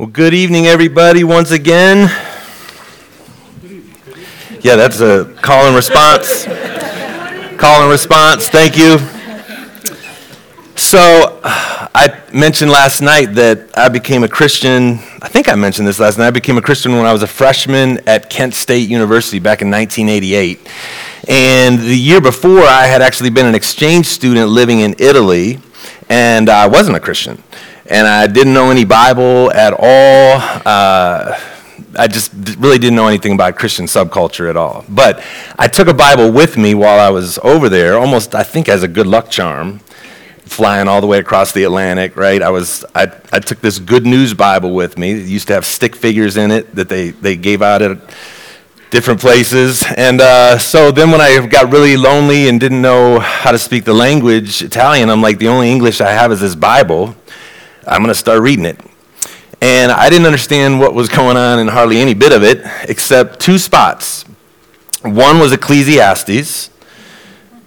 Well, good evening, everybody, once again. Yeah, that's a call and response. call and response, thank you. So, I mentioned last night that I became a Christian. I think I mentioned this last night. I became a Christian when I was a freshman at Kent State University back in 1988. And the year before, I had actually been an exchange student living in Italy, and I wasn't a Christian and I didn't know any Bible at all. Uh, I just really didn't know anything about Christian subculture at all. But I took a Bible with me while I was over there, almost, I think, as a good luck charm, flying all the way across the Atlantic, right? I, was, I, I took this Good News Bible with me. It used to have stick figures in it that they, they gave out at different places. And uh, so then when I got really lonely and didn't know how to speak the language, Italian, I'm like, the only English I have is this Bible. I'm going to start reading it. And I didn't understand what was going on in hardly any bit of it, except two spots. One was Ecclesiastes,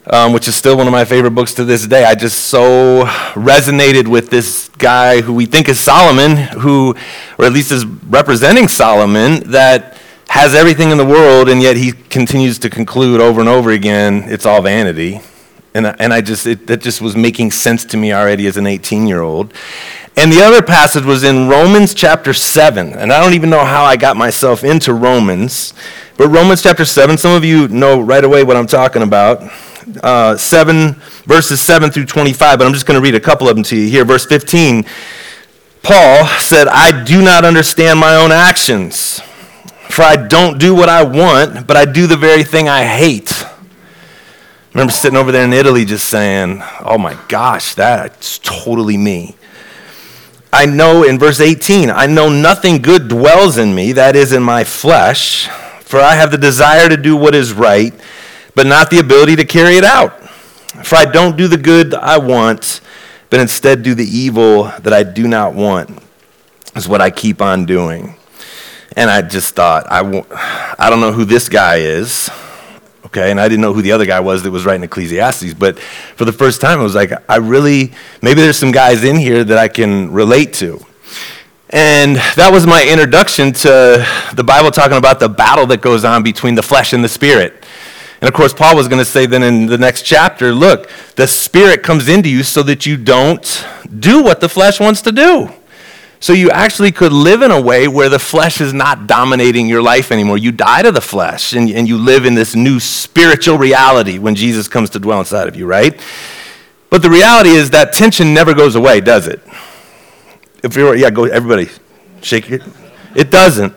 um, which is still one of my favorite books to this day. I just so resonated with this guy who we think is Solomon, who, or at least is representing Solomon, that has everything in the world, and yet he continues to conclude over and over again it's all vanity. And, and I just, it, that just was making sense to me already as an 18 year old. And the other passage was in Romans chapter 7. And I don't even know how I got myself into Romans. But Romans chapter 7, some of you know right away what I'm talking about. Uh, 7, verses 7 through 25. But I'm just going to read a couple of them to you here. Verse 15 Paul said, I do not understand my own actions. For I don't do what I want, but I do the very thing I hate. I remember sitting over there in Italy just saying, oh my gosh, that's totally me. I know in verse 18, I know nothing good dwells in me, that is in my flesh, for I have the desire to do what is right, but not the ability to carry it out. For I don't do the good I want, but instead do the evil that I do not want, is what I keep on doing. And I just thought, I w- I don't know who this guy is okay? And I didn't know who the other guy was that was writing Ecclesiastes, but for the first time, I was like, I really, maybe there's some guys in here that I can relate to. And that was my introduction to the Bible talking about the battle that goes on between the flesh and the spirit. And of course, Paul was going to say then in the next chapter look, the spirit comes into you so that you don't do what the flesh wants to do. So you actually could live in a way where the flesh is not dominating your life anymore. You die to the flesh and, and you live in this new spiritual reality when Jesus comes to dwell inside of you, right? But the reality is that tension never goes away, does it? If you're, yeah, go, everybody, shake it. It doesn't.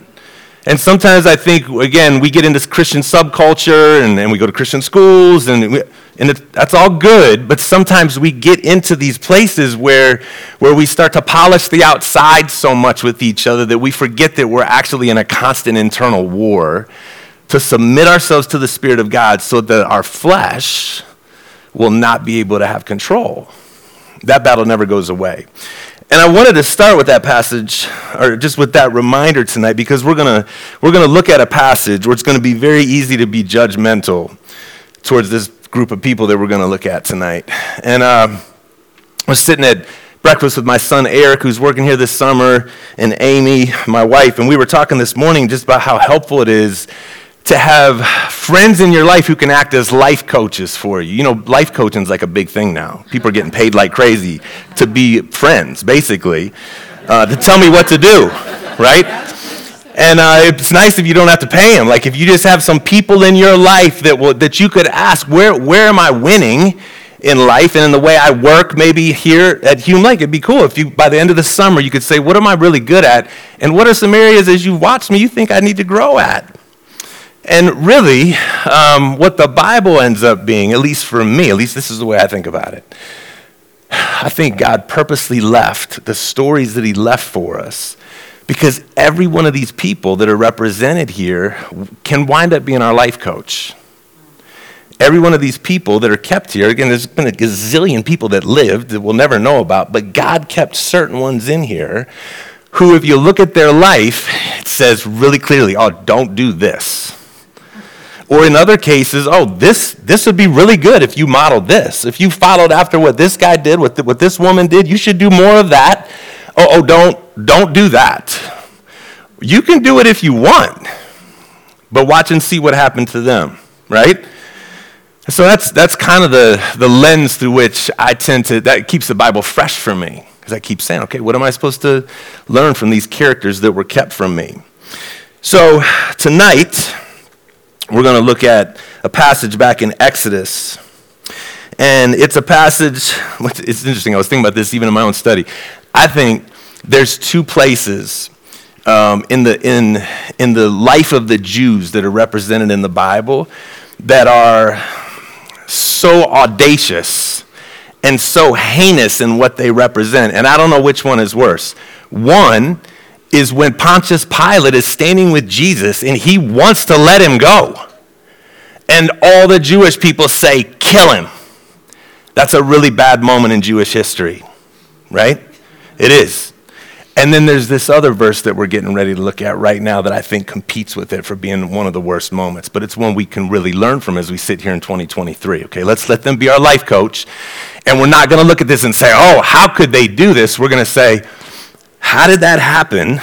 And sometimes I think, again, we get into this Christian subculture and, and we go to Christian schools, and, we, and it, that's all good, but sometimes we get into these places where, where we start to polish the outside so much with each other that we forget that we're actually in a constant internal war to submit ourselves to the Spirit of God so that our flesh will not be able to have control. That battle never goes away. And I wanted to start with that passage, or just with that reminder tonight, because we're going to we're gonna look at a passage where it's going to be very easy to be judgmental towards this group of people that we're going to look at tonight. And uh, I was sitting at breakfast with my son Eric, who's working here this summer, and Amy, my wife, and we were talking this morning just about how helpful it is to have friends in your life who can act as life coaches for you. You know, life coaching is like a big thing now. People are getting paid like crazy to be friends, basically, uh, to tell me what to do, right? And uh, it's nice if you don't have to pay them. Like if you just have some people in your life that will, that you could ask, where where am I winning? in life and in the way I work, maybe here at Hume Lake. It'd be cool if you, by the end of the summer, you could say, What am I really good at? And what are some areas as you watch me you think I need to grow at? And really, um, what the Bible ends up being, at least for me, at least this is the way I think about it, I think God purposely left the stories that He left for us because every one of these people that are represented here can wind up being our life coach. Every one of these people that are kept here, again, there's been a gazillion people that lived that we'll never know about, but God kept certain ones in here who, if you look at their life, it says really clearly, oh, don't do this. Or in other cases, oh, this, this would be really good if you modeled this. If you followed after what this guy did, what, the, what this woman did, you should do more of that. Oh, oh don't, don't do that. You can do it if you want, but watch and see what happened to them, right? So that's, that's kind of the, the lens through which I tend to, that keeps the Bible fresh for me. Because I keep saying, okay, what am I supposed to learn from these characters that were kept from me? So tonight, we're going to look at a passage back in Exodus. And it's a passage, it's interesting, I was thinking about this even in my own study. I think there's two places um, in, the, in, in the life of the Jews that are represented in the Bible that are so audacious and so heinous in what they represent. And I don't know which one is worse. One is when Pontius Pilate is standing with Jesus and he wants to let him go. And all the Jewish people say, kill him. That's a really bad moment in Jewish history, right? It is. And then there's this other verse that we're getting ready to look at right now that I think competes with it for being one of the worst moments, but it's one we can really learn from as we sit here in 2023. Okay, let's let them be our life coach. And we're not going to look at this and say, oh, how could they do this? We're going to say, how did that happen?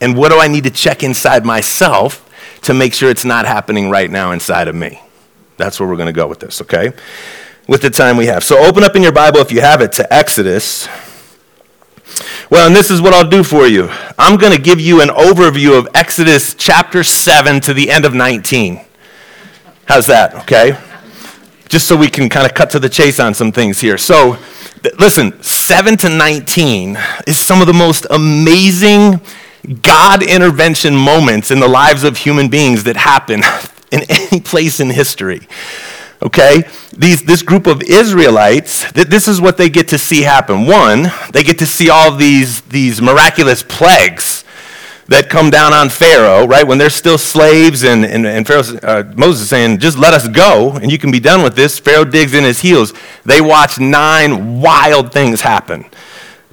And what do I need to check inside myself to make sure it's not happening right now inside of me? That's where we're going to go with this, okay? With the time we have. So open up in your Bible, if you have it, to Exodus well, and this is what I'll do for you. I'm going to give you an overview of Exodus chapter 7 to the end of 19. How's that? Okay? Just so we can kind of cut to the chase on some things here. So, listen, 7 to 19 is some of the most amazing God intervention moments in the lives of human beings that happen in any place in history okay? These, this group of Israelites, th- this is what they get to see happen. One, they get to see all these, these miraculous plagues that come down on Pharaoh, right? When they're still slaves and, and, and Pharaoh, uh, Moses saying, just let us go and you can be done with this. Pharaoh digs in his heels. They watch nine wild things happen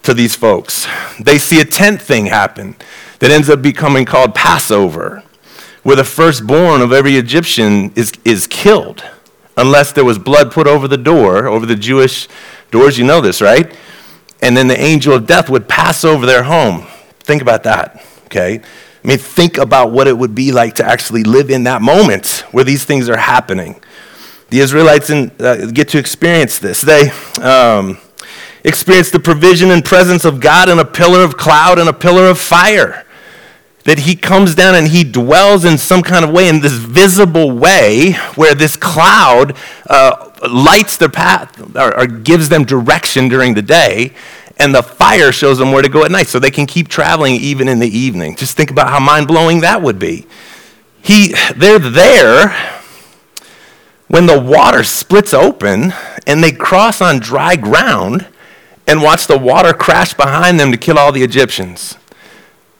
to these folks. They see a tenth thing happen that ends up becoming called Passover, where the firstborn of every Egyptian is, is killed unless there was blood put over the door, over the Jewish doors. You know this, right? And then the angel of death would pass over their home. Think about that, okay? I mean, think about what it would be like to actually live in that moment where these things are happening. The Israelites in, uh, get to experience this. They um, experience the provision and presence of God in a pillar of cloud and a pillar of fire that he comes down and he dwells in some kind of way, in this visible way, where this cloud uh, lights their path or, or, gives them direction during the day, and the fire shows them where to go at night so they can keep traveling even in the evening. Just think about how mind blowing that would be. He, they're there when the water splits open and they cross on dry ground and watch the water crash behind them to kill all the Egyptians.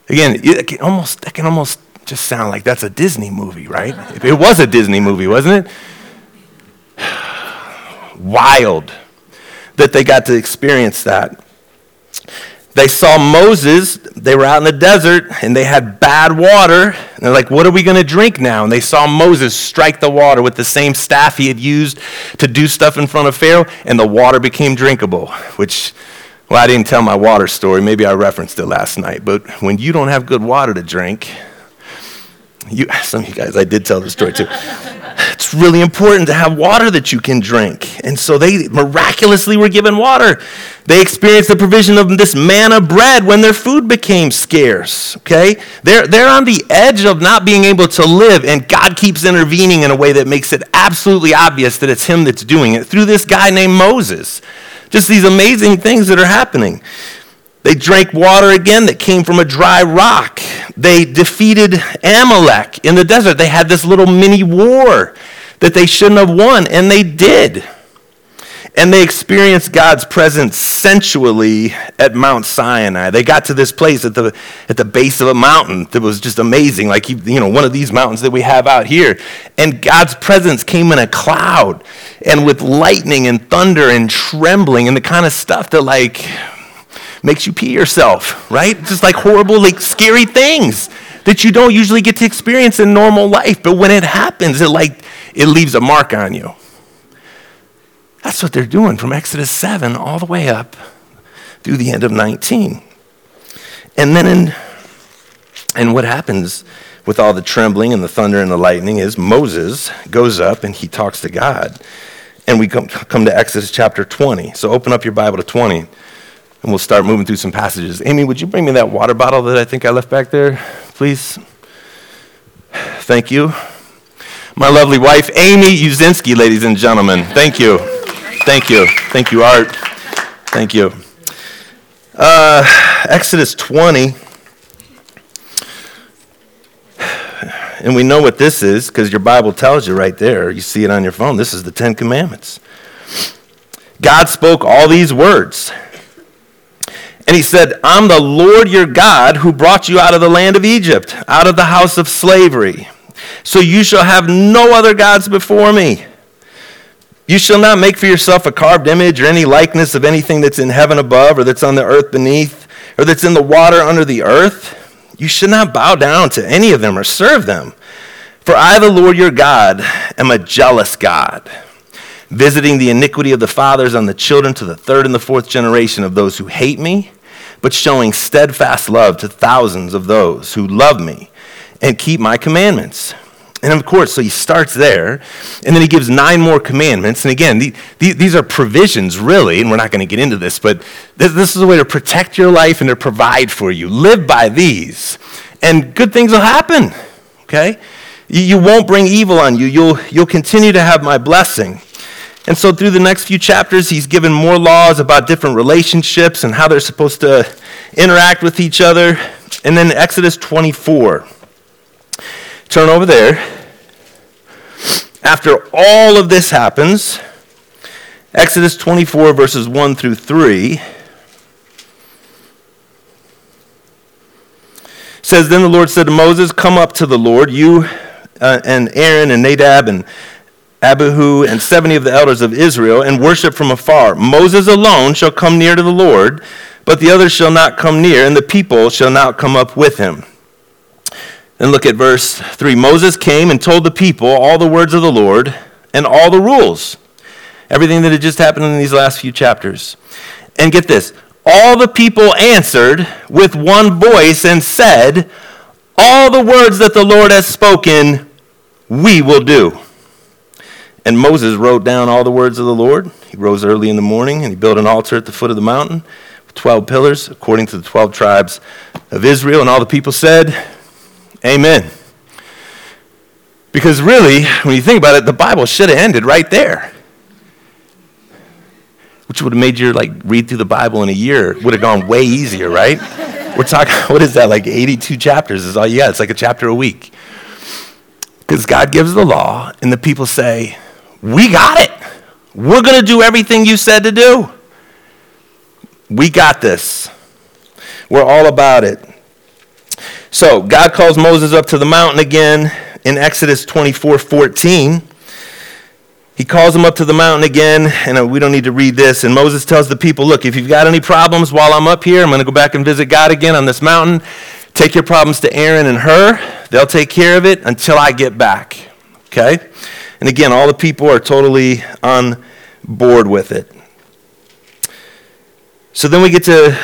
Again, it can almost, that can almost just sound like that's a Disney movie, right? It was a Disney movie, wasn't it? Wild that they got to experience that. They saw Moses, they were out in the desert and they had bad water. And they're like, what are we going to drink now? And they saw Moses strike the water with the same staff he had used to do stuff in front of Pharaoh, and the water became drinkable, which well, I didn't tell my water story. Maybe I referenced it last night. But when you don't have good water to drink, you, some of you guys, I did tell the story too. It's really important to have water that you can drink. And so they miraculously were given water. They experienced the provision of this manna bread when their food became scarce. Okay? They're, they're on the edge of not being able to live, and God keeps intervening in a way that makes it absolutely obvious that it's Him that's doing it through this guy named Moses. Just these amazing things that are happening. They drank water again that came from a dry rock. They defeated Amalek in the desert. They had this little mini war that they shouldn't have won, and they did and they experienced God's presence sensually at Mount Sinai. They got to this place at the, at the base of a mountain that was just amazing, like, you know, one of these mountains that we have out here. And God's presence came in a cloud and with lightning and thunder and trembling and the kind of stuff that, like, makes you pee yourself, right? Just like horrible, like, scary things that you don't usually get to experience in normal life. But when it happens, it, like, it leaves a mark on you. That's what they're doing from Exodus 7 all the way up through the end of 19. And then, in, and what happens with all the trembling and the thunder and the lightning is Moses goes up and he talks to God. And we come, come to Exodus chapter 20. So open up your Bible to 20, and we'll start moving through some passages. Amy, would you bring me that water bottle that I think I left back there, please? Thank you. My lovely wife, Amy Uzinski, ladies and gentlemen. Thank you. Thank you. Thank you, Art. Thank you. Uh, Exodus 20. And we know what this is because your Bible tells you right there. You see it on your phone. This is the Ten Commandments. God spoke all these words. And he said, I'm the Lord your God who brought you out of the land of Egypt, out of the house of slavery. So you shall have no other gods before me. You shall not make for yourself a carved image or any likeness of anything that's in heaven above or that's on the earth beneath or that's in the water under the earth. You should not bow down to any of them or serve them. For I, the Lord your God, am a jealous God, visiting the iniquity of the fathers on the children to the third and the fourth generation of those who hate me, but showing steadfast love to thousands of those who love me and keep my commandments. And of course, so he starts there, and then he gives nine more commandments. And again, the, the, these are provisions, really, and we're not going to get into this, but this, this is a way to protect your life and to provide for you. Live by these, and good things will happen, okay? You, you won't bring evil on you, you'll, you'll continue to have my blessing. And so, through the next few chapters, he's given more laws about different relationships and how they're supposed to interact with each other. And then, Exodus 24. Turn over there. After all of this happens, Exodus 24, verses 1 through 3 says, Then the Lord said to Moses, Come up to the Lord, you uh, and Aaron and Nadab and Abihu and 70 of the elders of Israel, and worship from afar. Moses alone shall come near to the Lord, but the others shall not come near, and the people shall not come up with him. Then look at verse 3. Moses came and told the people all the words of the Lord and all the rules. Everything that had just happened in these last few chapters. And get this all the people answered with one voice and said, All the words that the Lord has spoken, we will do. And Moses wrote down all the words of the Lord. He rose early in the morning and he built an altar at the foot of the mountain with 12 pillars, according to the 12 tribes of Israel. And all the people said, Amen. Because really, when you think about it, the Bible should have ended right there. Which would have made you like read through the Bible in a year. Would have gone way easier, right? We're talking, what is that, like 82 chapters is all got. It's like a chapter a week. Because God gives the law, and the people say, We got it. We're going to do everything you said to do. We got this. We're all about it. So God calls Moses up to the mountain again in Exodus 24 14. He calls him up to the mountain again, and uh, we don't need to read this. And Moses tells the people, Look, if you've got any problems while I'm up here, I'm going to go back and visit God again on this mountain. Take your problems to Aaron and Hur. They'll take care of it until I get back. Okay? And again, all the people are totally on board with it. So then we get to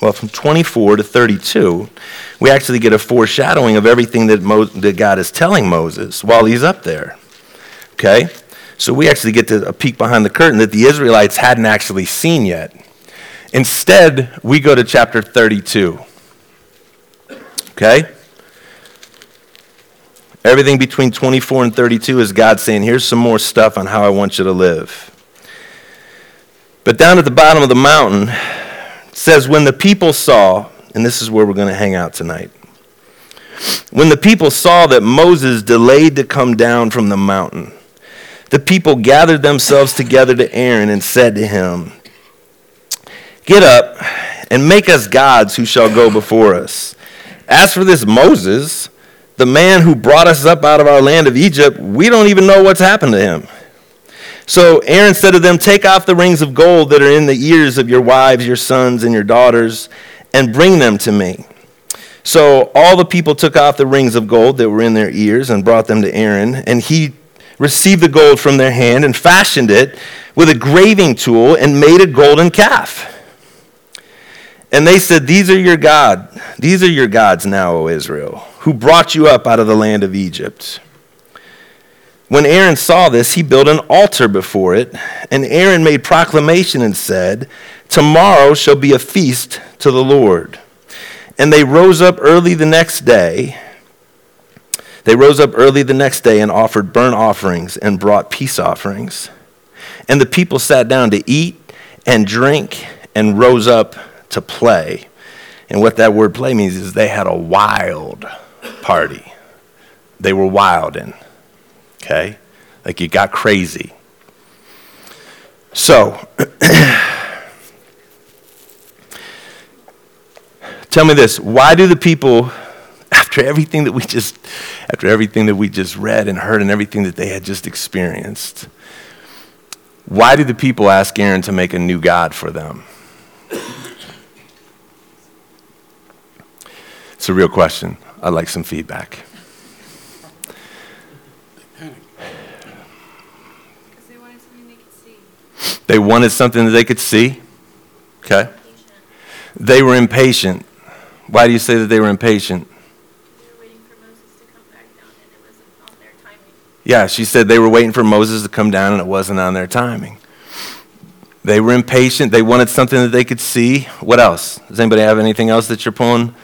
well, from 24 to 32, we actually get a foreshadowing of everything that, Mo- that God is telling Moses while he's up there. Okay? So we actually get to a peek behind the curtain that the Israelites hadn't actually seen yet. Instead, we go to chapter 32. Okay? Everything between 24 and 32 is God saying, here's some more stuff on how I want you to live. But down at the bottom of the mountain, says, When the people saw, and this is where we're going to hang out tonight. When the people saw that Moses delayed to come down from the mountain, the people gathered themselves together to Aaron and said to him, Get up and make us gods who shall go before us. As for this Moses, the man who brought us up out of our land of Egypt, we don't even know what's happened to him. So Aaron said to them, Take off the rings of gold that are in the ears of your wives, your sons, and your daughters, and bring them to me. So all the people took off the rings of gold that were in their ears and brought them to Aaron, and he received the gold from their hand and fashioned it with a graving tool and made a golden calf. And they said, These are your God. These are your gods now, O Israel, who brought you up out of the land of Egypt. When Aaron saw this, he built an altar before it, and Aaron made proclamation and said, Tomorrow shall be a feast to the Lord. And they rose up early the next day. They rose up early the next day and offered burnt offerings and brought peace offerings. And the people sat down to eat and drink and rose up to play. And what that word play means is they had a wild party. They were wilding. Okay? Like you got crazy. So, tell me this why do the people after everything that we just after everything that we just read and heard and everything that they had just experienced why did the people ask aaron to make a new god for them it's a real question i'd like some feedback They wanted something that they could see. Okay. They were impatient. Why do you say that they were impatient? Yeah, she said they were waiting for Moses to come down and it wasn't on their timing. They were impatient. They wanted something that they could see. What else? Does anybody have anything else that you're pulling?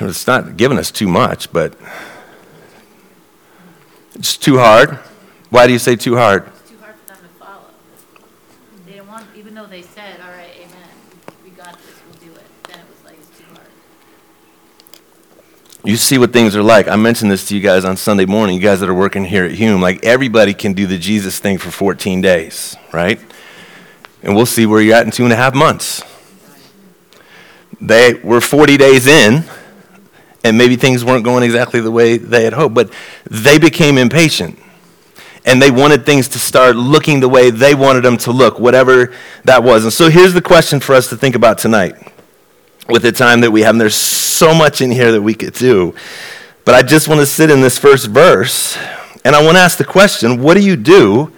It's not giving us too much, but it's too hard. Why do you say too hard? It's too hard for them to follow. They didn't want, even though they said, all right, amen, we got this, we'll do it. Then it was like, it's too hard. You see what things are like. I mentioned this to you guys on Sunday morning, you guys that are working here at Hume. Like everybody can do the Jesus thing for 14 days, right? And we'll see where you're at in two and a half months. They were 40 days in, and maybe things weren't going exactly the way they had hoped, but they became impatient. And they wanted things to start looking the way they wanted them to look, whatever that was. And so here's the question for us to think about tonight with the time that we have. And there's so much in here that we could do. But I just want to sit in this first verse and I want to ask the question what do you do?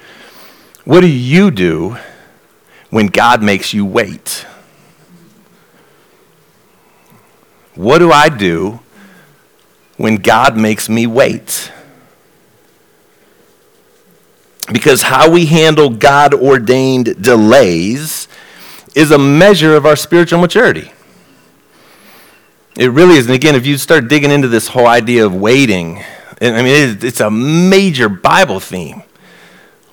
What do you do when God makes you wait? What do I do when God makes me wait? Because how we handle God ordained delays is a measure of our spiritual maturity. It really is. And again, if you start digging into this whole idea of waiting, I mean, it's a major Bible theme.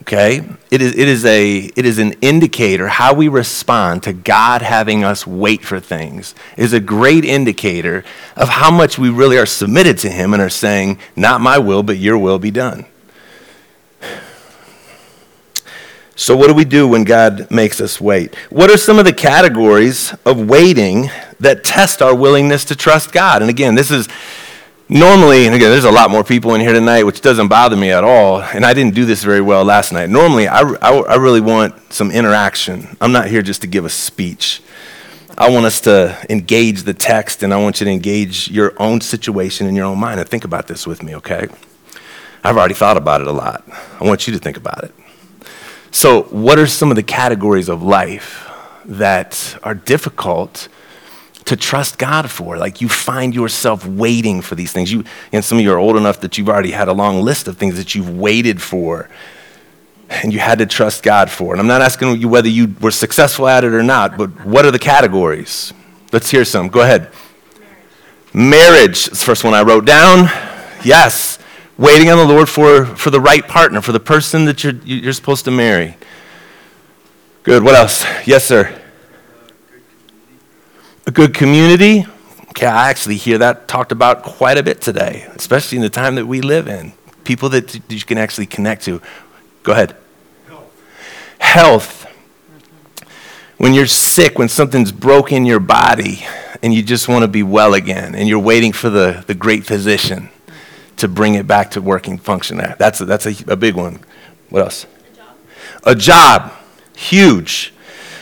Okay? It is, it, is a, it is an indicator. How we respond to God having us wait for things is a great indicator of how much we really are submitted to Him and are saying, Not my will, but your will be done. So, what do we do when God makes us wait? What are some of the categories of waiting that test our willingness to trust God? And again, this is normally, and again, there's a lot more people in here tonight, which doesn't bother me at all. And I didn't do this very well last night. Normally, I, I, I really want some interaction. I'm not here just to give a speech. I want us to engage the text, and I want you to engage your own situation in your own mind. And think about this with me, okay? I've already thought about it a lot. I want you to think about it. So, what are some of the categories of life that are difficult to trust God for? Like you find yourself waiting for these things. You, and some of you are old enough that you've already had a long list of things that you've waited for and you had to trust God for. And I'm not asking you whether you were successful at it or not, but what are the categories? Let's hear some. Go ahead. Marriage. Marriage. the first one I wrote down. Yes waiting on the Lord for, for the right partner, for the person that you're, you're supposed to marry. Good. What else? Yes, sir. A good community. Okay, I actually hear that talked about quite a bit today, especially in the time that we live in. People that, that you can actually connect to. Go ahead. Health. Health. When you're sick, when something's broken in your body, and you just want to be well again, and you're waiting for the, the great physician to bring it back to working function. That's a, that's a, a big one. What else? A job. A job. Huge.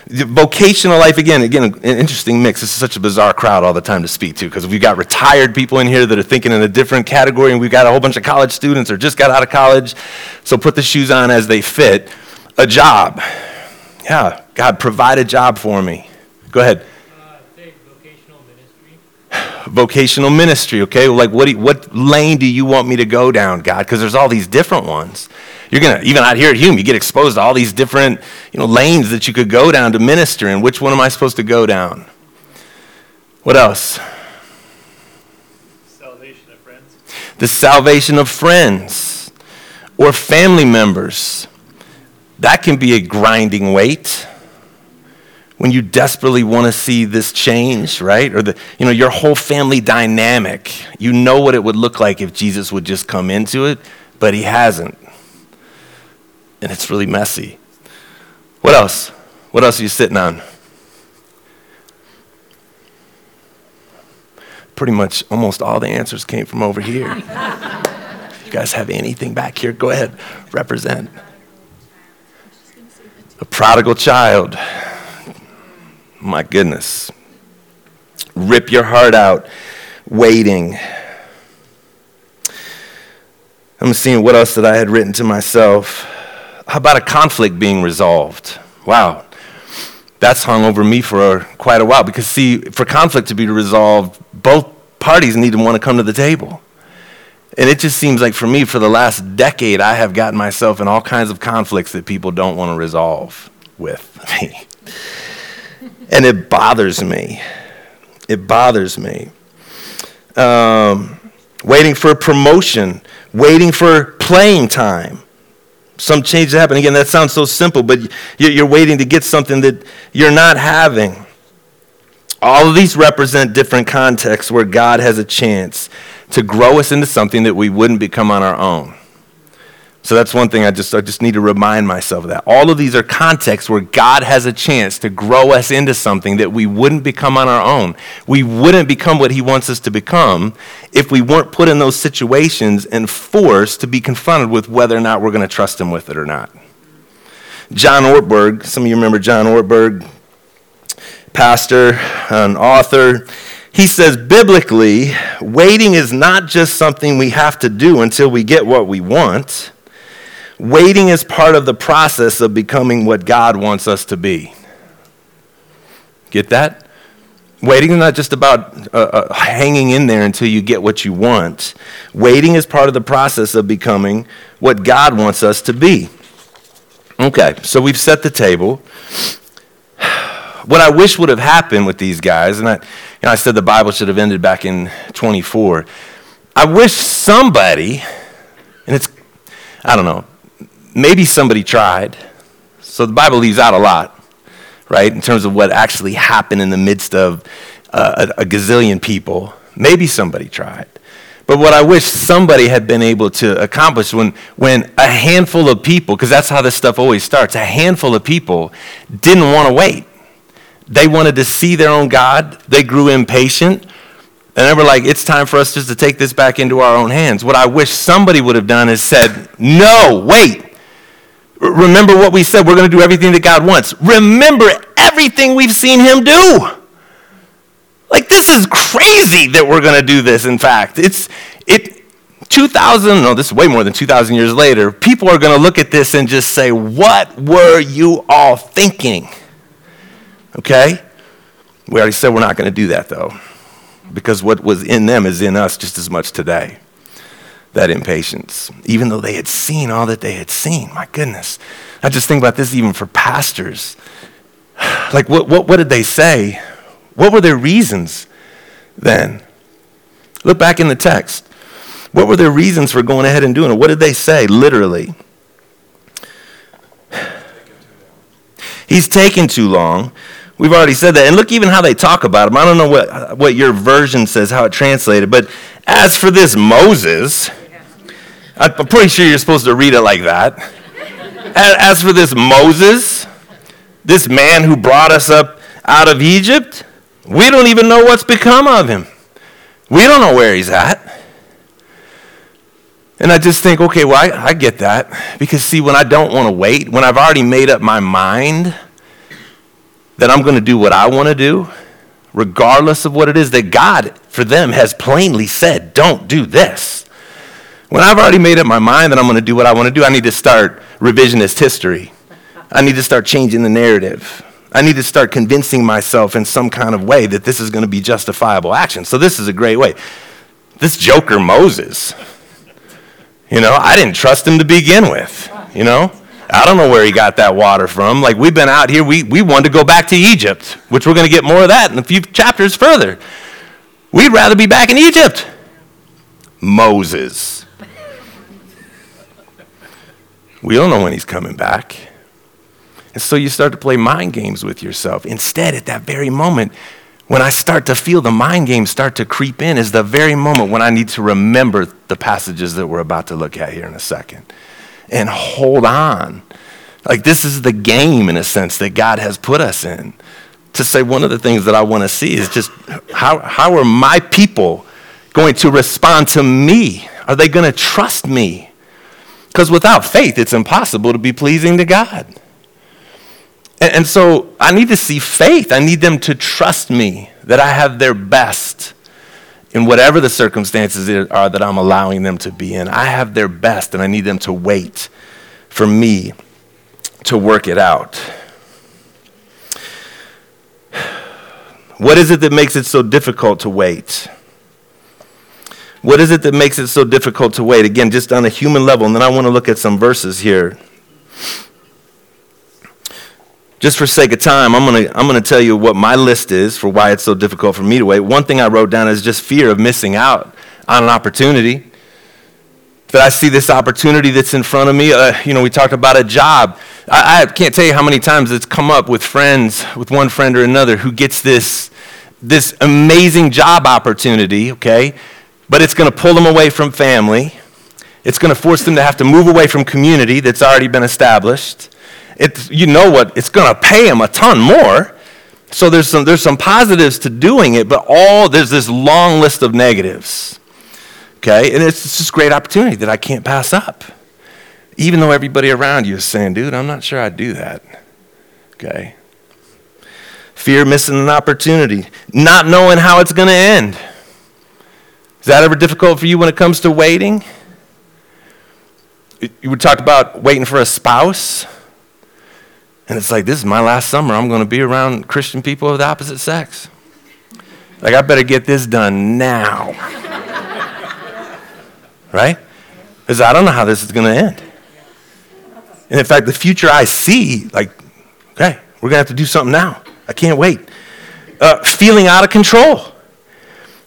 The vocational life, again, again, an interesting mix. This is such a bizarre crowd all the time to speak to because we've got retired people in here that are thinking in a different category, and we've got a whole bunch of college students or just got out of college. So put the shoes on as they fit. A job. Yeah, God, provide a job for me. Go ahead. Vocational ministry. Vocational ministry, okay? Like, what, you- what lane do you want me to go down, God? Because there's all these different ones. You're going to, even out here at Hume, you get exposed to all these different you know, lanes that you could go down to minister in. Which one am I supposed to go down? What else? Salvation of friends. the salvation of friends or family members. That can be a grinding weight when you desperately want to see this change, right? Or the you know your whole family dynamic. You know what it would look like if Jesus would just come into it, but he hasn't. And it's really messy. What else? What else are you sitting on? Pretty much almost all the answers came from over here. you guys have anything back here? Go ahead, represent. A prodigal child. My goodness. Rip your heart out, waiting. I'm seeing what else that I had written to myself. How about a conflict being resolved? Wow. That's hung over me for quite a while because, see, for conflict to be resolved, both parties need to want to come to the table. And it just seems like for me, for the last decade, I have gotten myself in all kinds of conflicts that people don't want to resolve with me. And it bothers me. It bothers me. Um, waiting for a promotion, waiting for playing time. Some change to happen. Again, that sounds so simple, but you- you're waiting to get something that you're not having. All of these represent different contexts where God has a chance to grow us into something that we wouldn't become on our own. So that's one thing I just, I just need to remind myself of that. All of these are contexts where God has a chance to grow us into something that we wouldn't become on our own. We wouldn't become what He wants us to become if we weren't put in those situations and forced to be confronted with whether or not we're going to trust Him with it or not. John Ortberg, some of you remember John Ortberg, pastor, an author. He says, biblically, waiting is not just something we have to do until we get what we want. Waiting is part of the process of becoming what God wants us to be. Get that? Waiting is not just about uh, uh, hanging in there until you get what you want. Waiting is part of the process of becoming what God wants us to be. Okay, so we've set the table. What I wish would have happened with these guys, and I, you know, I said the Bible should have ended back in 24. I wish somebody, and it's, I don't know, maybe somebody tried. So the Bible leaves out a lot, right, in terms of what actually happened in the midst of uh, a, a gazillion people. Maybe somebody tried. But what I wish somebody had been able to accomplish when, when a handful of people, because that's how this stuff always starts, a handful of people didn't want to wait. They wanted to see their own God. They grew impatient. And they were like, it's time for us just to take this back into our own hands. What I wish somebody would have done is said, no, wait. Remember what we said. We're going to do everything that God wants. Remember everything we've seen Him do. Like, this is crazy that we're going to do this, in fact. It's, it, 2,000, no, this is way more than 2,000 years later, people are going to look at this and just say, what were you all thinking? Okay? We already said we're not going to do that, though, because what was in them is in us just as much today. That impatience, even though they had seen all that they had seen. My goodness. I just think about this even for pastors. Like, what, what, what did they say? What were their reasons then? Look back in the text. What were their reasons for going ahead and doing it? What did they say, literally? He's taking too long. We've already said that. And look even how they talk about him. I don't know what, what your version says, how it translated, but as for this Moses, I'm pretty sure you're supposed to read it like that. As for this Moses, this man who brought us up out of Egypt, we don't even know what's become of him. We don't know where he's at. And I just think, okay, well, I, I get that. Because, see, when I don't want to wait, when I've already made up my mind that I'm going to do what I want to do, regardless of what it is that God, for them, has plainly said, don't do this. When I've already made up my mind that I'm going to do what I want to do, I need to start revisionist history. I need to start changing the narrative. I need to start convincing myself in some kind of way that this is going to be justifiable action. So this is a great way. This joker Moses, you know, I didn't trust him to begin with, you know? I don't know where he got that water from. Like, we've been out here, we, we wanted to go back to Egypt, which we're going to get more of that in a few chapters further. We'd rather be back in Egypt. Moses. We don't know when he's coming back. And so you start to play mind games with yourself. Instead, at that very moment, when I start to feel the mind games start to creep in, is the very moment when I need to remember the passages that we're about to look at here in a second and hold on. Like, this is the game, in a sense, that God has put us in. To say one of the things that I want to see is just how, how are my people going to respond to me? Are they going to trust me? Because without faith, it's impossible to be pleasing to God. And, and so I need to see faith. I need them to trust me that I have their best in whatever the circumstances are that I'm allowing them to be in. I have their best, and I need them to wait for me to work it out. What is it that makes it so difficult to wait? What is it that makes it so difficult to wait? Again, just on a human level, and then I want to look at some verses here just for sake of time, I'm going to I'm going to tell you what my list is for why it's so difficult for me to wait. One thing I wrote down is just fear of missing out on an opportunity. That I see this opportunity that's in front of me. Uh, you know, we talked about a job. I, I can't tell you how many times it's come up with friends, with one friend or another, who gets this, this amazing job opportunity, okay? But it's going to pull them away from family. It's going to force them to have to move away from community that's already been established it's, you know what, it's going to pay them a ton more. So there's some, there's some positives to doing it, but all, there's this long list of negatives. Okay? And it's just this great opportunity that I can't pass up. Even though everybody around you is saying, dude, I'm not sure I'd do that. Okay? Fear missing an opportunity, not knowing how it's going to end. Is that ever difficult for you when it comes to waiting? You would talk about waiting for a spouse. And it's like, this is my last summer. I'm going to be around Christian people of the opposite sex. Like, I better get this done now. right? Because I don't know how this is going to end. And in fact, the future I see, like, okay, we're going to have to do something now. I can't wait. Uh, feeling out of control.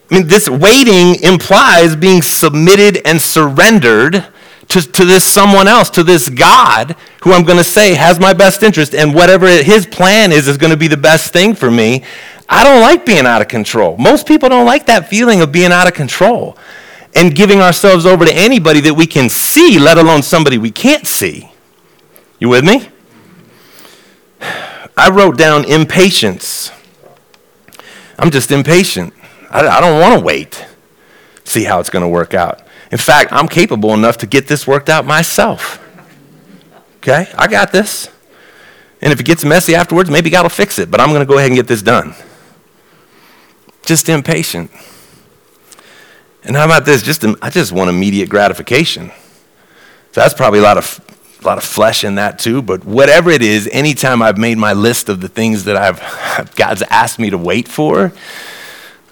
I mean, this waiting implies being submitted and surrendered to, to this someone else, to this God who I'm going to say has my best interest and whatever his plan is is going to be the best thing for me. I don't like being out of control. Most people don't like that feeling of being out of control and giving ourselves over to anybody that we can see, let alone somebody we can't see. You with me? I wrote down impatience. I'm just impatient. I, I don't want to wait, see how it's going to work out. In fact, I'm capable enough to get this worked out myself. Okay? I got this. And if it gets messy afterwards, maybe God will fix it, but I'm going to go ahead and get this done. Just impatient. And how about this? Just I just want immediate gratification. So that's probably a lot of a lot of flesh in that too, but whatever it is, anytime I've made my list of the things that I've God's asked me to wait for,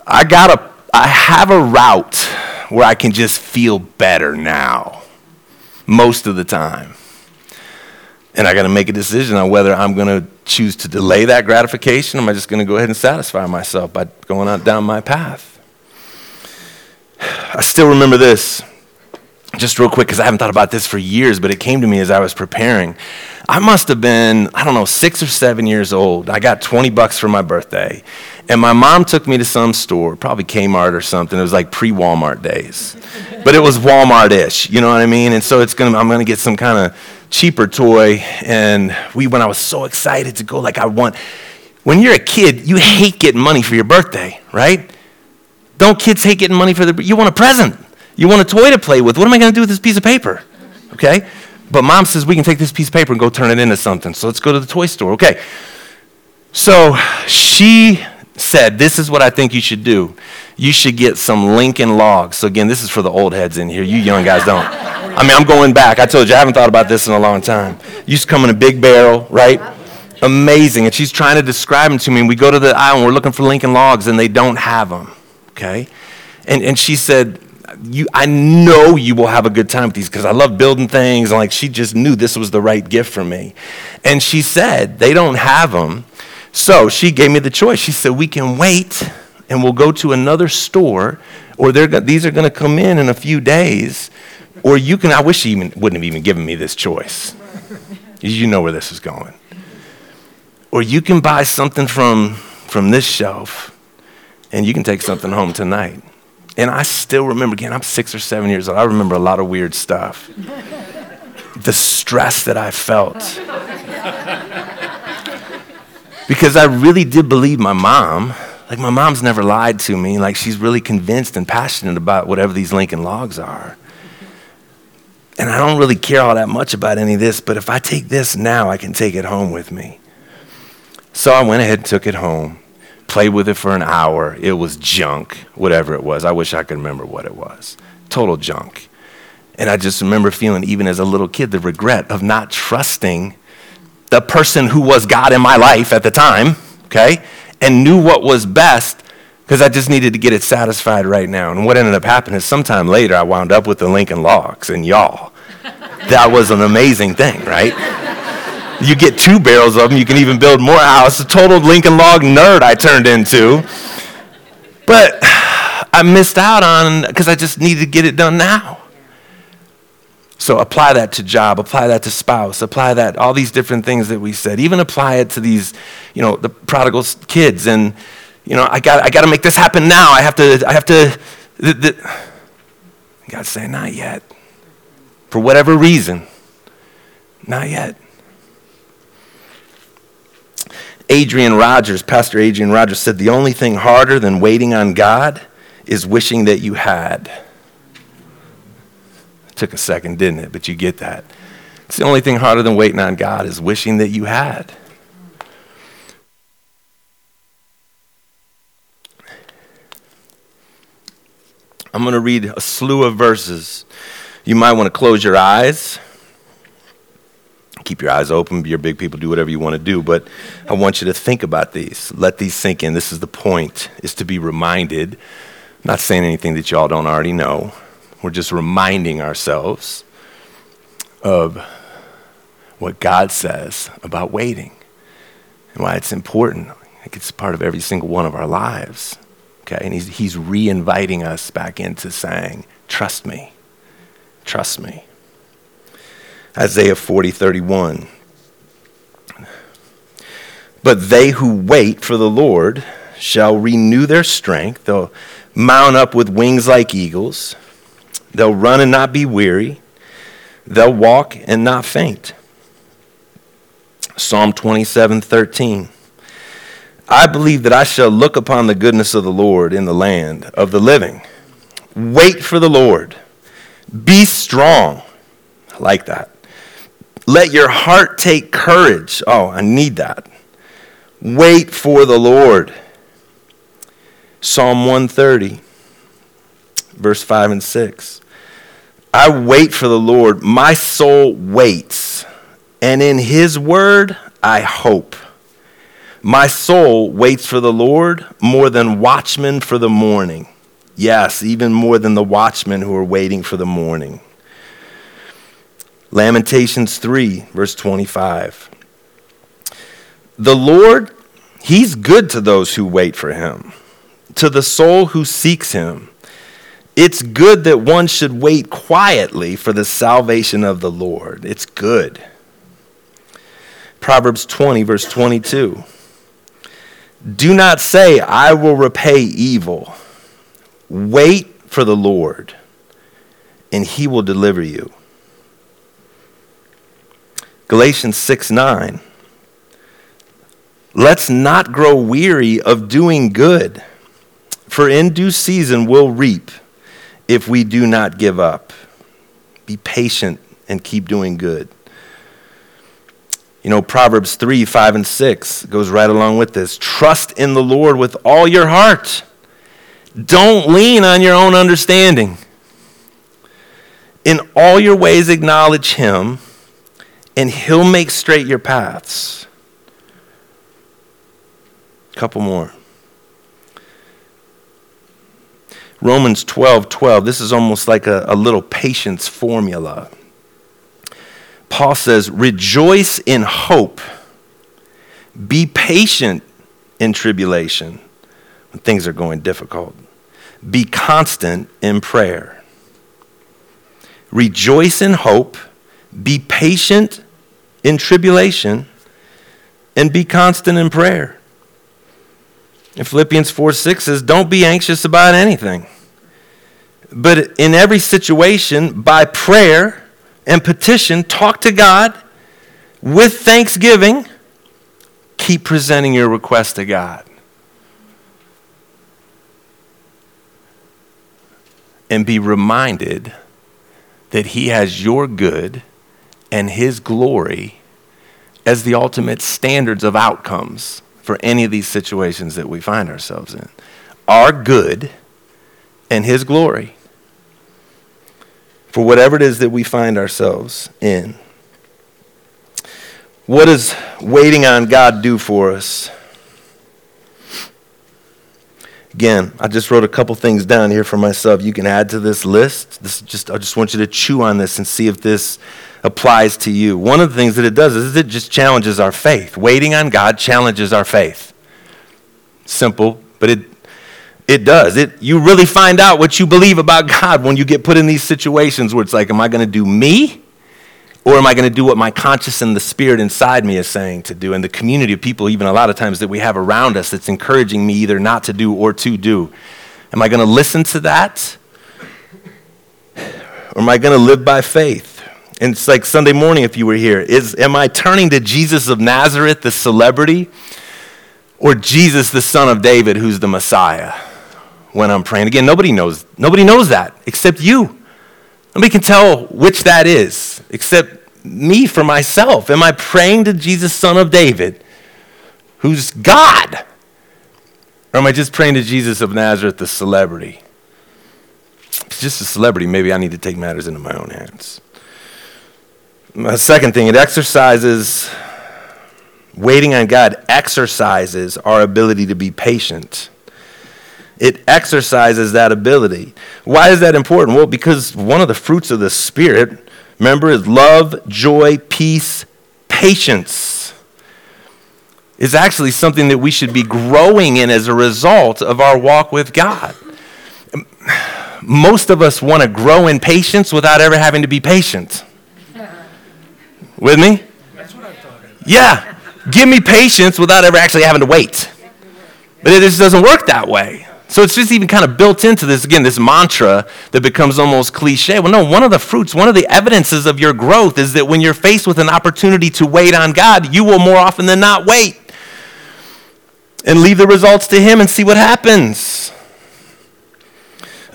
I got a I have a route where I can just feel better now, most of the time. And I got to make a decision on whether I'm going to choose to delay that gratification or am I just going to go ahead and satisfy myself by going on down my path. I still remember this, just real quick, because I haven't thought about this for years, but it came to me as I was preparing. I must have been, I don't know, six or seven years old. I got 20 bucks for my birthday. And my mom took me to some store, probably Kmart or something. It was like pre Walmart days. But it was Walmart ish, you know what I mean? And so it's gonna, I'm going to get some kind of cheaper toy. And we, when I was so excited to go, like, I want, when you're a kid, you hate getting money for your birthday, right? Don't kids hate getting money for their, you want a present. You want a toy to play with. What am I going to do with this piece of paper? Okay? But mom says we can take this piece of paper and go turn it into something. So let's go to the toy store. Okay. So she said, This is what I think you should do. You should get some Lincoln logs. So, again, this is for the old heads in here. You young guys don't. I mean, I'm going back. I told you, I haven't thought about this in a long time. Used to come in a big barrel, right? amazing. And she's trying to describe them to me. And we go to the aisle and we're looking for Lincoln Logs and they don't have them. Okay? And, and she said, you, I know you will have a good time with these because I love building things. And like she just knew this was the right gift for me. And she said, they don't have them. So she gave me the choice. She said, we can wait and we'll go to another store or these are going to come in in a few days. Or you can, I wish she even, wouldn't have even given me this choice. You know where this is going. Or you can buy something from, from this shelf and you can take something home tonight. And I still remember, again, I'm six or seven years old. I remember a lot of weird stuff. the stress that I felt. Because I really did believe my mom. Like, my mom's never lied to me. Like, she's really convinced and passionate about whatever these Lincoln logs are. And I don't really care all that much about any of this, but if I take this now, I can take it home with me. So I went ahead and took it home, played with it for an hour. It was junk, whatever it was. I wish I could remember what it was. Total junk. And I just remember feeling, even as a little kid, the regret of not trusting the person who was God in my life at the time, okay, and knew what was best because I just needed to get it satisfied right now. And what ended up happening is sometime later I wound up with the Lincoln Logs, and y'all, that was an amazing thing, right? You get two barrels of them, you can even build more house. A total Lincoln Log nerd I turned into. But I missed out on because I just needed to get it done now. So apply that to job, apply that to spouse, apply that all these different things that we said. Even apply it to these, you know, the prodigal kids and you know, I got, I got to make this happen now. I have to, I have to. The, the. God's saying, not yet. For whatever reason, not yet. Adrian Rogers, Pastor Adrian Rogers said, the only thing harder than waiting on God is wishing that you had. Took a second, didn't it? But you get that. It's the only thing harder than waiting on God is wishing that you had. I'm going to read a slew of verses. You might want to close your eyes. Keep your eyes open. You're big people. Do whatever you want to do. But I want you to think about these. Let these sink in. This is the point, is to be reminded. I'm not saying anything that y'all don't already know. We're just reminding ourselves of what God says about waiting and why it's important. It's part of every single one of our lives. Okay, and he's, he's re inviting us back into saying, Trust me, trust me. Isaiah 40, 31. But they who wait for the Lord shall renew their strength. They'll mount up with wings like eagles. They'll run and not be weary. They'll walk and not faint. Psalm 27, 13. I believe that I shall look upon the goodness of the Lord in the land of the living. Wait for the Lord. Be strong. I like that. Let your heart take courage. Oh, I need that. Wait for the Lord. Psalm 130, verse 5 and 6. I wait for the Lord. My soul waits, and in his word I hope. My soul waits for the Lord more than watchmen for the morning. Yes, even more than the watchmen who are waiting for the morning. Lamentations 3, verse 25. The Lord, He's good to those who wait for Him, to the soul who seeks Him. It's good that one should wait quietly for the salvation of the Lord. It's good. Proverbs 20, verse 22. Do not say, I will repay evil. Wait for the Lord, and he will deliver you. Galatians 6 9. Let's not grow weary of doing good, for in due season we'll reap if we do not give up. Be patient and keep doing good. You know, Proverbs 3, 5, and 6 goes right along with this. Trust in the Lord with all your heart. Don't lean on your own understanding. In all your ways, acknowledge Him, and He'll make straight your paths. couple more. Romans 12 12. This is almost like a, a little patience formula. Paul says, Rejoice in hope, be patient in tribulation when things are going difficult, be constant in prayer. Rejoice in hope, be patient in tribulation, and be constant in prayer. And Philippians 4 6 says, Don't be anxious about anything. But in every situation, by prayer and petition, talk to God with thanksgiving. Keep presenting your request to God. And be reminded that He has your good and His glory as the ultimate standards of outcomes for any of these situations that we find ourselves in. Our good and His glory for whatever it is that we find ourselves in. What does waiting on God do for us? Again, I just wrote a couple things down here for myself. You can add to this list. This just I just want you to chew on this and see if this applies to you. One of the things that it does is it just challenges our faith. Waiting on God challenges our faith. Simple, but it it does. It you really find out what you believe about God when you get put in these situations where it's like, am I going to do me? Or am I going to do what my conscience and the spirit inside me is saying to do? And the community of people, even a lot of times that we have around us, that's encouraging me either not to do or to do. Am I going to listen to that? Or am I going to live by faith? And it's like Sunday morning, if you were here, is am I turning to Jesus of Nazareth, the celebrity, or Jesus, the son of David, who's the Messiah, when I'm praying? Again, nobody knows. Nobody knows that except you. Nobody can tell which that is except me for myself. Am I praying to Jesus, son of David, who's God? Or am I just praying to Jesus of Nazareth, the celebrity? If it's just a celebrity, maybe I need to take matters into my own hands. A second thing, it exercises, waiting on God exercises our ability to be patient. It exercises that ability. Why is that important? Well, because one of the fruits of the Spirit, remember, is love, joy, peace, patience. Is actually something that we should be growing in as a result of our walk with God. Most of us want to grow in patience without ever having to be patient. With me? Yeah. Give me patience without ever actually having to wait. But it just doesn't work that way. So it's just even kind of built into this, again, this mantra that becomes almost cliche. Well, no, one of the fruits, one of the evidences of your growth is that when you're faced with an opportunity to wait on God, you will more often than not wait and leave the results to Him and see what happens.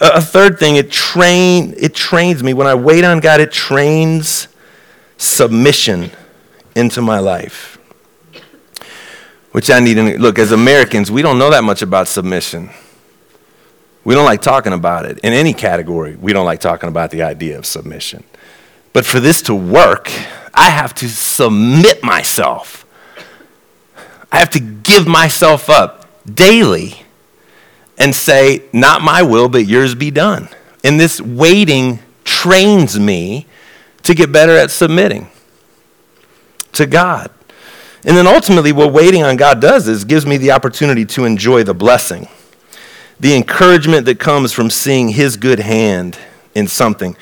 A third thing, it, train, it trains me. When I wait on God, it trains submission into my life. Which I need to look, as Americans, we don't know that much about submission. We don't like talking about it. In any category, we don't like talking about the idea of submission. But for this to work, I have to submit myself. I have to give myself up daily and say, Not my will, but yours be done. And this waiting trains me to get better at submitting to God. And then ultimately, what waiting on God does is gives me the opportunity to enjoy the blessing, the encouragement that comes from seeing His good hand in something.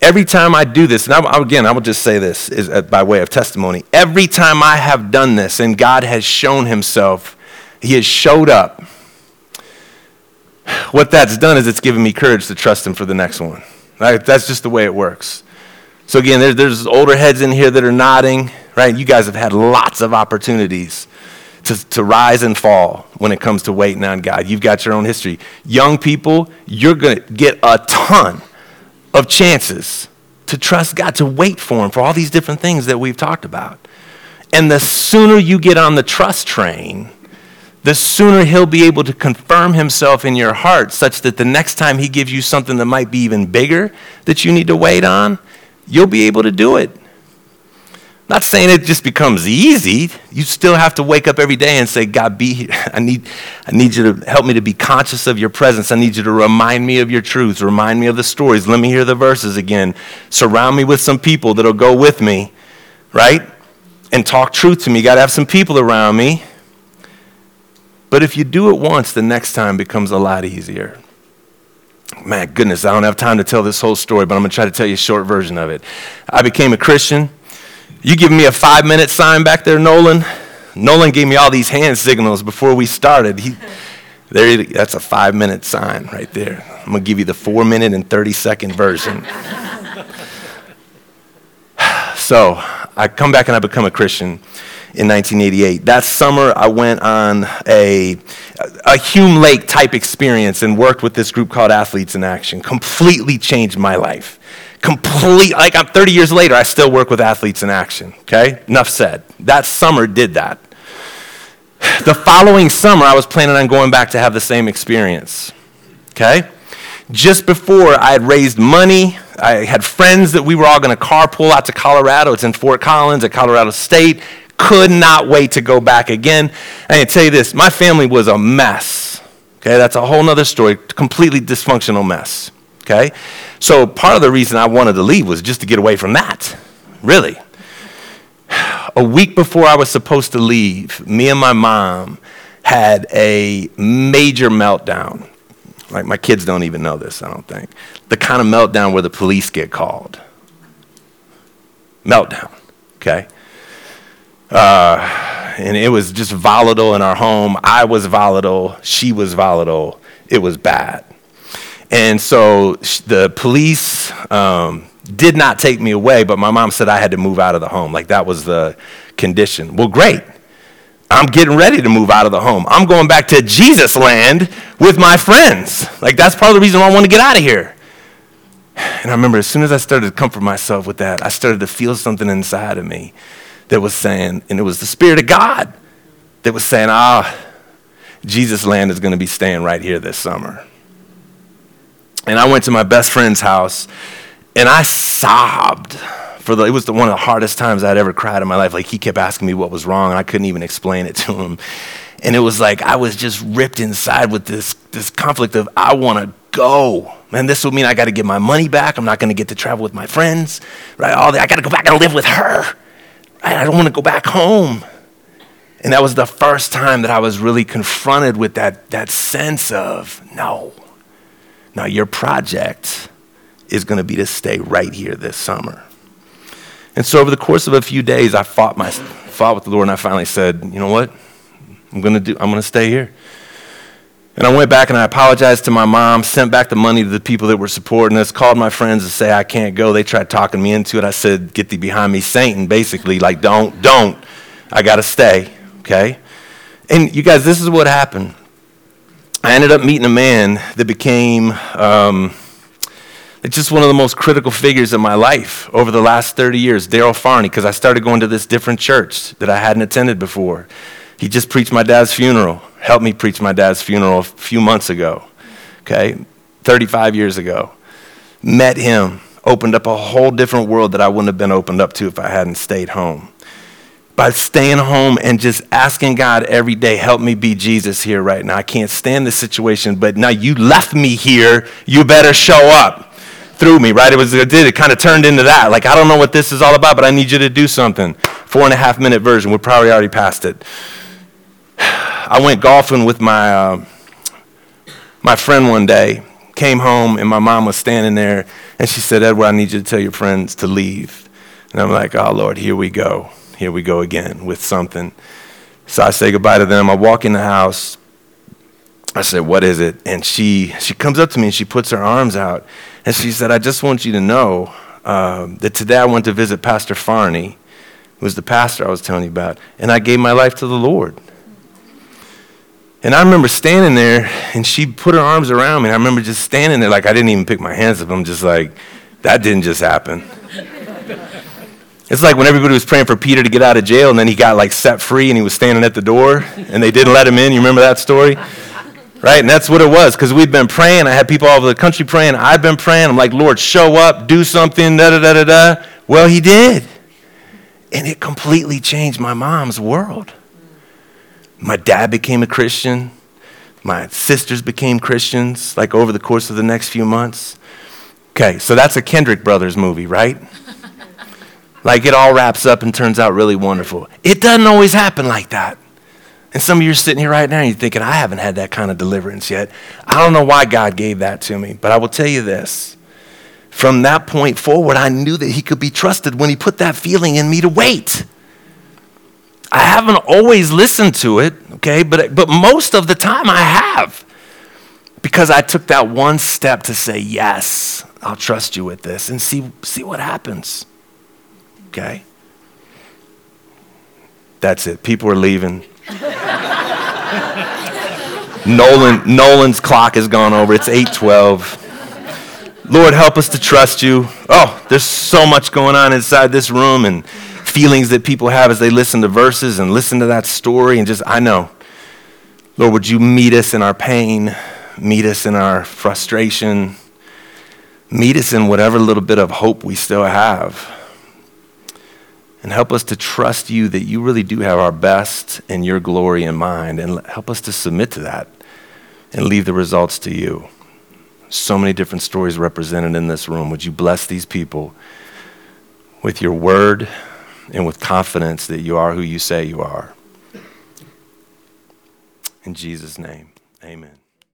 Every time I do this, and I, again, I will just say this is, uh, by way of testimony. Every time I have done this and God has shown Himself, He has showed up. What that's done is it's given me courage to trust Him for the next one. Right? That's just the way it works. So again, there's, there's older heads in here that are nodding, right? You guys have had lots of opportunities to, to rise and fall when it comes to waiting on God. You've got your own history. Young people, you're going to get a ton of chances to trust God, to wait for Him for all these different things that we've talked about. And the sooner you get on the trust train, the sooner He'll be able to confirm Himself in your heart such that the next time He gives you something that might be even bigger that you need to wait on, you'll be able to do it. Not saying it just becomes easy. You still have to wake up every day and say, God, be here. I need, I need you to help me to be conscious of your presence. I need you to remind me of your truths, remind me of the stories. Let me hear the verses again. Surround me with some people that'll go with me, right? And talk truth to me. You got to have some people around me. But if you do it once, the next time becomes a lot easier. Man, goodness, I don't have time to tell this whole story, but I'm going to try to tell you a short version of it. I became a Christian you give me a five minute sign back there, Nolan? Nolan gave me all these hand signals before we started. He, there, that's a five minute sign right there. I'm going to give you the four minute and 30 second version. so I come back and I become a Christian in 1988. That summer, I went on a, a Hume Lake type experience and worked with this group called Athletes in Action. Completely changed my life complete, like I'm 30 years later, I still work with athletes in action, okay? Enough said. That summer did that. The following summer, I was planning on going back to have the same experience, okay? Just before I had raised money, I had friends that we were all going to carpool out to Colorado. It's in Fort Collins at Colorado State. Could not wait to go back again. I can tell you this my family was a mess. Okay, that's a whole other story, completely dysfunctional mess okay? So part of the reason I wanted to leave was just to get away from that, really. A week before I was supposed to leave, me and my mom had a major meltdown. Like, my kids don't even know this, I don't think. The kind of meltdown where the police get called. Meltdown, okay? Uh, and it was just volatile in our home. I was volatile. She was volatile. It was bad. And so the police um, did not take me away, but my mom said I had to move out of the home. Like that was the condition. Well, great. I'm getting ready to move out of the home. I'm going back to Jesus land with my friends. Like that's part of the reason why I want to get out of here. And I remember as soon as I started to comfort myself with that, I started to feel something inside of me that was saying, and it was the Spirit of God that was saying, ah, Jesus land is going to be staying right here this summer. And I went to my best friend's house and I sobbed. For the, it was the, one of the hardest times I'd ever cried in my life. Like he kept asking me what was wrong, and I couldn't even explain it to him. And it was like I was just ripped inside with this, this conflict of I want to go. Man, this would mean I got to get my money back. I'm not going to get to travel with my friends, right? All the, I got to go back and live with her. Right? I don't want to go back home. And that was the first time that I was really confronted with that, that sense of no, now, your project is going to be to stay right here this summer. And so, over the course of a few days, I fought, my, fought with the Lord, and I finally said, You know what? I'm going to do. I'm going to stay here. And I went back and I apologized to my mom, sent back the money to the people that were supporting us, called my friends to say I can't go. They tried talking me into it. I said, "Get thee behind me, Satan!" Basically, like, don't, don't. I got to stay. Okay. And you guys, this is what happened. I ended up meeting a man that became um, it's just one of the most critical figures in my life over the last 30 years, Daryl Farney, because I started going to this different church that I hadn't attended before. He just preached my dad's funeral, helped me preach my dad's funeral a few months ago, okay, 35 years ago. Met him, opened up a whole different world that I wouldn't have been opened up to if I hadn't stayed home by staying home and just asking God every day, help me be Jesus here right now. I can't stand this situation, but now you left me here. You better show up through me, right? It was it did. It kind of turned into that. Like, I don't know what this is all about, but I need you to do something. Four and a half minute version. We're probably already past it. I went golfing with my, uh, my friend one day. Came home, and my mom was standing there, and she said, Edward, I need you to tell your friends to leave. And I'm like, oh, Lord, here we go here we go again with something. So I say goodbye to them. I walk in the house. I said, What is it? And she, she comes up to me and she puts her arms out. And she said, I just want you to know um, that today I went to visit Pastor Farney, who was the pastor I was telling you about, and I gave my life to the Lord. And I remember standing there, and she put her arms around me. And I remember just standing there, like I didn't even pick my hands up. I'm just like, that didn't just happen. It's like when everybody was praying for Peter to get out of jail and then he got like set free and he was standing at the door and they didn't let him in. You remember that story? Right? And that's what it was because we've been praying. I had people all over the country praying. I've been praying. I'm like, Lord, show up, do something, da da da da da. Well, he did. And it completely changed my mom's world. My dad became a Christian. My sisters became Christians, like over the course of the next few months. Okay, so that's a Kendrick Brothers movie, right? Like it all wraps up and turns out really wonderful. It doesn't always happen like that. And some of you are sitting here right now and you're thinking, I haven't had that kind of deliverance yet. I don't know why God gave that to me, but I will tell you this. From that point forward, I knew that He could be trusted when He put that feeling in me to wait. I haven't always listened to it, okay, but, but most of the time I have. Because I took that one step to say, Yes, I'll trust you with this and see, see what happens. Okay? That's it. People are leaving. Nolan, Nolan's clock has gone over. It's 812. Lord, help us to trust you. Oh, there's so much going on inside this room and feelings that people have as they listen to verses and listen to that story and just, I know. Lord, would you meet us in our pain, meet us in our frustration, meet us in whatever little bit of hope we still have. And help us to trust you that you really do have our best and your glory in mind. And help us to submit to that and leave the results to you. So many different stories represented in this room. Would you bless these people with your word and with confidence that you are who you say you are? In Jesus' name, amen.